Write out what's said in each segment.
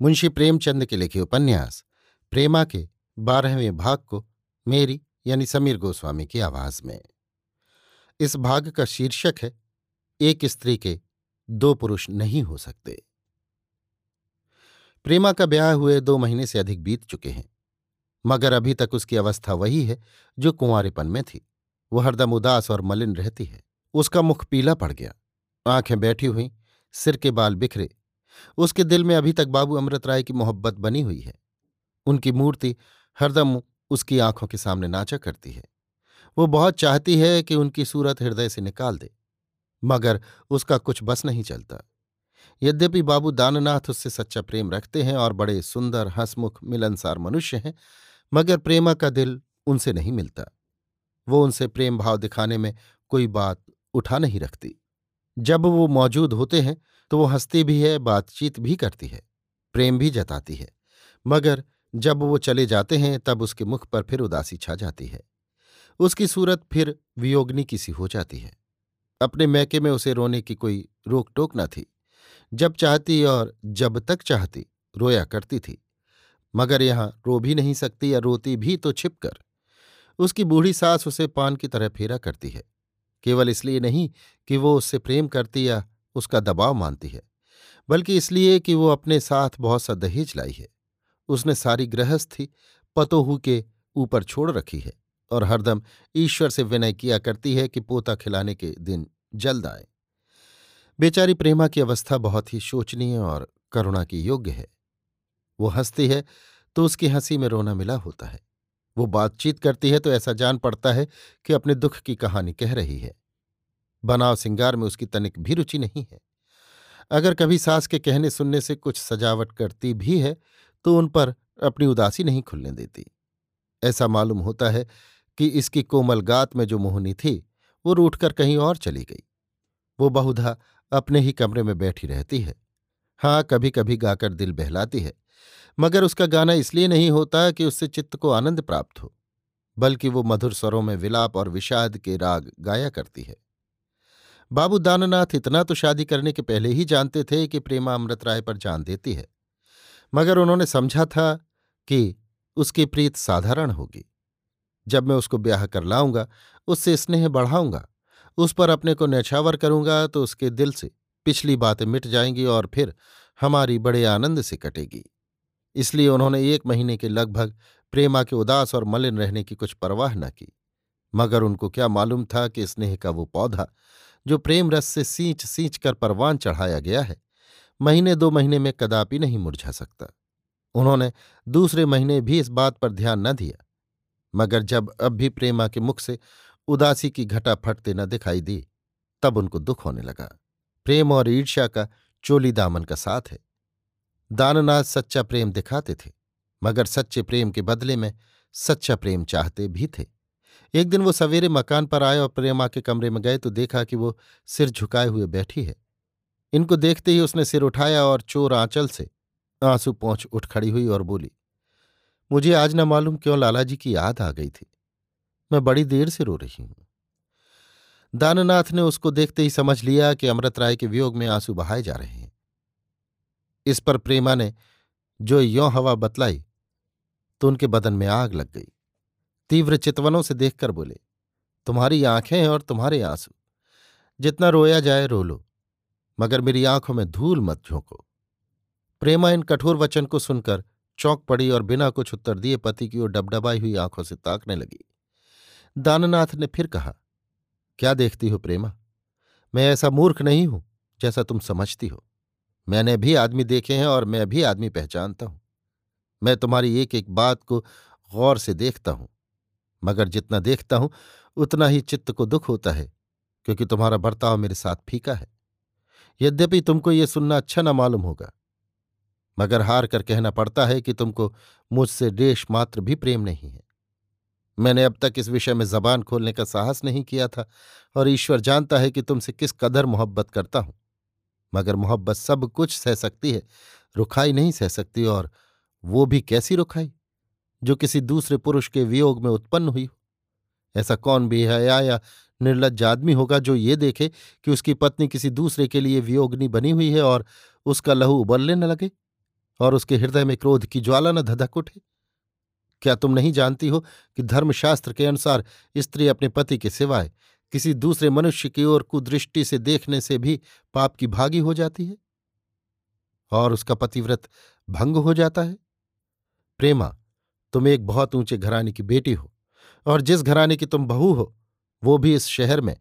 मुंशी प्रेमचंद के लिखे उपन्यास, प्रेमा के बारहवें भाग को मेरी यानी समीर गोस्वामी की आवाज़ में। इस भाग का शीर्षक है, एक स्त्री के दो पुरुष नहीं हो सकते। प्रेमा का ब्याह हुए दो महीने से अधिक बीत चुके हैं, मगर अभी तक उसकी अवस्था वही है जो कुंवारेपन में थी। वो हरदम उदास और मलिन रहती है, उसका मुख पीला पड़ गया, आँखें बैठी हुई, सिर के बाल बिखरे उसके दिल में अभी तक बाबू अमृत राय की मोहब्बत बनी हुई है। उनकी मूर्ति हरदम उसकी आँखों के सामने नाचा करती है। वो बहुत चाहती है कि उनकी सूरत हृदय से निकाल दे, मगर उसका कुछ बस नहीं चलता। यद्यपि बाबू दाननाथ उससे सच्चा प्रेम रखते हैं और बड़े सुंदर, हंसमुख, मिलनसार मनुष्य हैं, मगर प्रेमा का दिल उनसे नहीं मिलता। वो उनसे प्रेम भाव दिखाने में कोई बात उठा नहीं रखती। जब वो मौजूद होते हैं तो वो हंसती भी है, बातचीत भी करती है, प्रेम भी जताती है। मगर जब वो चले जाते हैं, तब उसके मुख पर फिर उदासी छा जाती है। उसकी सूरत फिर वियोगनी की सी हो जाती है। अपने मैके में उसे रोने की कोई रोक टोक न थी। जब चाहती और जब तक चाहती, रोया करती थी। मगर यहाँ रो भी नहीं सकती या रोती भी तो छिपकर उसकी बूढ़ी सास उसे पान की तरह फेरा करती है। केवल इसलिए नहीं कि वो उससे प्रेम करती या उसका दबाव मानती है, बल्कि इसलिए कि वो अपने साथ बहुत सा दहेज लाई है। उसने सारी गृहस्थी पतोहू के ऊपर छोड़ रखी है और हरदम ईश्वर से विनय किया करती है कि पोता खिलाने के दिन जल्द आए। बेचारी प्रेमा की अवस्था बहुत ही शोचनीय और करुणा की योग्य है। वो हंसती है तो उसकी हँसी में रोना मिला होता है। वो बातचीत करती है तो ऐसा जान पड़ता है कि अपने दुख की कहानी कह रही है। बनाव सिंगार में उसकी तनिक भी रुचि नहीं है। अगर कभी सास के कहने सुनने से कुछ सजावट करती भी है तो उन पर अपनी उदासी नहीं खुलने देती। ऐसा मालूम होता है कि इसकी कोमल गात में जो मोहनी थी, वो रूठकर कहीं और चली गई। वो बहुधा अपने ही कमरे में बैठी रहती है। हाँ कभी कभी गाकर दिल बहलाती है, मगर उसका गाना इसलिए नहीं होता कि उससे चित्त को आनंद प्राप्त हो, बल्कि वो मधुर स्वरों में विलाप और विषाद के राग गाया करती है। बाबू दाननाथ इतना तो शादी करने के पहले ही जानते थे कि प्रेमा अमृत राय पर जान देती है। मगर उन्होंने समझा था कि उसकी प्रीत साधारण होगी। जब मैं उसको ब्याह कर लाऊँगा, उससे स्नेह बढ़ाऊँगा, उस पर अपने को नछावर करूँगा तो उसके दिल से पिछली बातें मिट जाएँगी और फिर हमारी बड़े आनंद से कटेगी। इसलिए उन्होंने एक महीने के लगभग प्रेमा के उदास और मलिन रहने की कुछ परवाह न की। मगर उनको क्या मालूम था कि स्नेह का वो पौधा जो प्रेम रस से सींच सींच कर परवान चढ़ाया गया है, महीने दो महीने में कदापि नहीं मुरझा सकता। उन्होंने दूसरे महीने भी इस बात पर ध्यान न दिया, मगर जब अब भी प्रेमा के मुख से उदासी की घटा फटते न दिखाई दी, तब उनको दुख होने लगा। प्रेम और ईर्ष्या का चोली दामन का साथ है। दाननाथ सच्चा प्रेम दिखाते थे, मगर सच्चे प्रेम के बदले में सच्चा प्रेम चाहते भी थे। एक दिन वो सवेरे मकान पर आए और प्रेमा के कमरे में गए तो देखा कि वो सिर झुकाए हुए बैठी है। इनको देखते ही उसने सिर उठाया और चोर आंचल से आँसू पहुँच उठ खड़ी हुई और बोली, मुझे आज न मालूम क्यों लालाजी की याद आ गई थी। मैं बड़ी देर से रो रही हूँ। दाननाथ ने उसको देखते ही समझ लिया कि अमृत राय के वियोग में आँसू बहाए जा रहे हैं। इस पर प्रेमा ने जो यों हवा बतलाई तो उनके बदन में आग लग गई। तीव्र चितवनों से देखकर बोले, तुम्हारी आँखें और तुम्हारे आँसू। जितना रोया जाए रो लो, मगर मेरी आँखों में धूल मत झोंको। प्रेमा इन कठोर वचन को सुनकर चौंक पड़ी और बिना कुछ उत्तर दिए पति की ओर डबडबाई हुई आँखों से ताकने लगी। दाननाथ ने फिर कहा, क्या देखती हो प्रेमा? मैं ऐसा मूर्ख नहीं हूँ जैसा तुम समझती हो। मैंने भी आदमी देखे हैं और मैं भी आदमी पहचानता हूँ। मैं तुम्हारी एक एक बात को गौर से देखता हूँ। मगर जितना देखता हूँ, उतना ही चित्त को दुख होता है, क्योंकि तुम्हारा बर्ताव मेरे साथ फीका है। यद्यपि तुमको ये सुनना अच्छा न मालूम होगा, मगर हार कर कहना पड़ता है कि तुमको मुझसे देश मात्र भी प्रेम नहीं है। मैंने अब तक इस विषय में जबान खोलने का साहस नहीं किया था, और ईश्वर जानता है कि तुमसे किस कदर मोहब्बत करता हूँ। मगर मोहब्बत सब कुछ सह सकती है, रुखाई नहीं सह सकती और वो भी कैसी रुखाई? जो किसी दूसरे पुरुष के वियोग में उत्पन्न हुई हो। ऐसा कौन भी है या निर्लज आदमी होगा जो ये देखे कि उसकी पत्नी किसी दूसरे के लिए वियोगनी बनी हुई है और उसका लहू उबलने न लगे और उसके हृदय में क्रोध की ज्वाला न धधक उठे। क्या तुम नहीं जानती हो कि धर्मशास्त्र के अनुसार स्त्री अपने पति के सिवाय किसी दूसरे मनुष्य की ओर कुदृष्टि से देखने से भी पाप की भागी हो जाती है? और उसका पतिव्रत भंग हो जाता है? प्रेमा तुम एक बहुत ऊँचे घराने की बेटी हो, और जिस घराने की तुम बहू हो, वो भी इस शहर में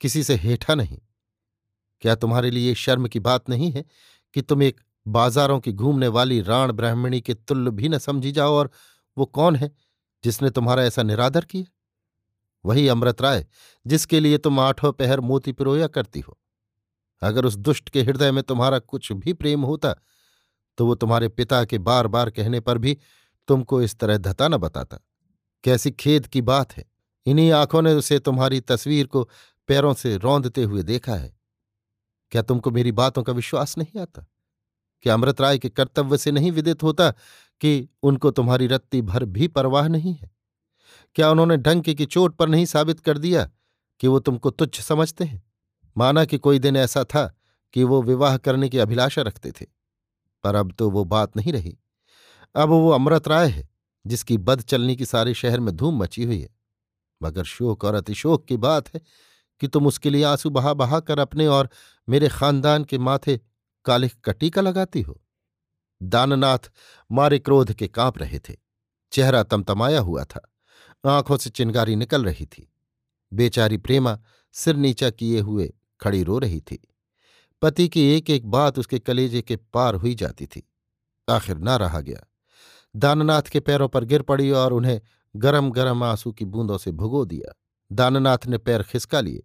किसी से हेठा नहीं। क्या तुम्हारे लिए शर्म की बात नहीं है कि तुम एक बाजारों की घूमने वाली राण ब्राह्मणी के तुल्य भी न समझी जाओ, और वो कौन है जिसने तुम्हारा ऐसा निरादर किया? वही अमृत राय, जिसके लिए तुम आठों पहर मोती पिरोया करती हो। अगर उस दुष्ट के हृदय में तुम्हारा कुछ भी प्रेम होता तो वो तुम्हारे पिता के बार बार कहने पर भी तुमको इस तरह धता न बताता। कैसी खेद की बात है। इन्हीं आँखों ने उसे तुम्हारी तस्वीर को पैरों से रौंदते हुए देखा है। क्या तुमको मेरी बातों का विश्वास नहीं आता? क्या अमृत राय के कर्तव्य से नहीं विदित होता कि उनको तुम्हारी रत्ती भर भी परवाह नहीं है? क्या उन्होंने डंके की चोट पर नहीं साबित कर दिया कि वो तुमको तुच्छ समझते हैं? माना कि कोई दिन ऐसा था कि वो विवाह करने की अभिलाषा रखते थे। पर अब तो वो बात नहीं रही। अब वो अमृत राय है, जिसकी बद चलने की सारे शहर में धूम मची हुई है। मगर शोक और अतिशोक की बात है कि तुम उसके लिए आँसू बहा बहा कर अपने और मेरे खानदान के माथे काले कटी का लगाती हो। दाननाथ मारे क्रोध के काँप रहे थे। चेहरा तमतमाया हुआ था। आँखों से चिंगारी निकल रही थी। बेचारी प्रेमा सिर नीचा किए हुए खड़ी रो रही थी। पति की एक एक बात उसके कलेजे के पार हुई जाती थी। आखिर ना रहा गया। दाननाथ के पैरों पर गिर पड़ी और उन्हें गरम गरम आँसू की बूंदों से भुगो दिया। दाननाथ ने पैर खिसका लिए।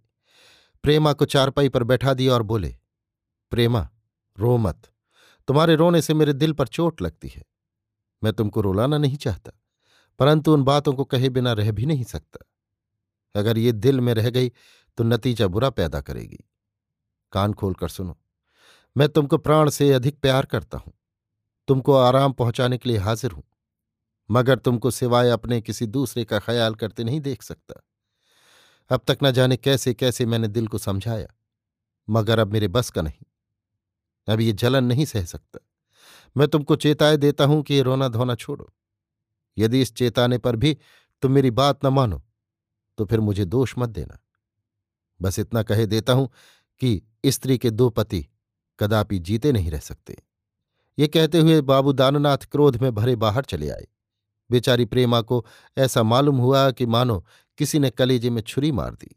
प्रेमा को चारपाई पर बैठा दिया और बोले, प्रेमा, रो मत। तुम्हारे रोने से मेरे दिल पर चोट लगती है। मैं तुमको रुलाना नहीं चाहता, परंतु उन बातों को कहे बिना रह भी नहीं सकता। अगर ये दिल में रह गई तो नतीजा बुरा पैदा करेगी। कान खोलकर सुनो, मैं तुमको प्राण से अधिक प्यार करता हूँ। तुमको आराम पहुँचाने के लिए हाजिर हूँ, मगर तुमको सिवाय अपने किसी दूसरे का ख्याल करते नहीं देख सकता। अब तक न जाने कैसे कैसे मैंने दिल को समझाया, मगर अब मेरे बस का नहीं। अब ये जलन नहीं सह सकता। मैं तुमको चेताए देता हूँ कि ये रोना धोना छोड़ो। यदि इस चेताने पर भी तुम मेरी बात न मानो तो फिर मुझे दोष मत देना। बस इतना कहे देता हूँ कि स्त्री के दो पति कदापि जीते नहीं रह सकते। ये कहते हुए बाबू दाननाथ क्रोध में भरे बाहर चले आए। बेचारी प्रेमा को ऐसा मालूम हुआ कि मानो किसी ने कलेजे में छुरी मार दी।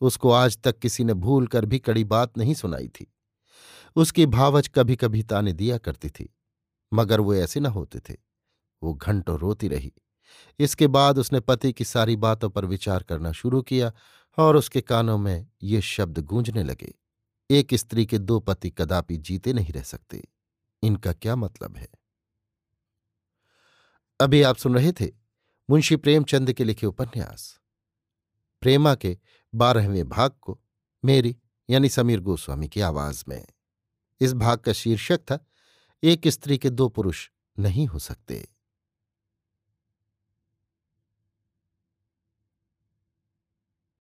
उसको आज तक किसी ने भूल कर भी कड़ी बात नहीं सुनाई थी। उसकी भावच कभी कभी ताने दिया करती थी, मगर वो ऐसे न होते थे। वो घंटों रोती रही। इसके बाद उसने पति की सारी बातों पर विचार करना शुरू किया और उसके कानों में ये शब्द गूंजने लगे। एक स्त्री के दो पति कदापि जीते नहीं रह सकते। इनका क्या मतलब है? अभी आप सुन रहे थे मुंशी प्रेमचंद के लिखे उपन्यास। प्रेमा के बारहवें भाग को मेरी यानी समीर गोस्वामी की आवाज़ में। इस भाग का शीर्षक था, एक स्त्री के दो पुरुष नहीं हो सकते।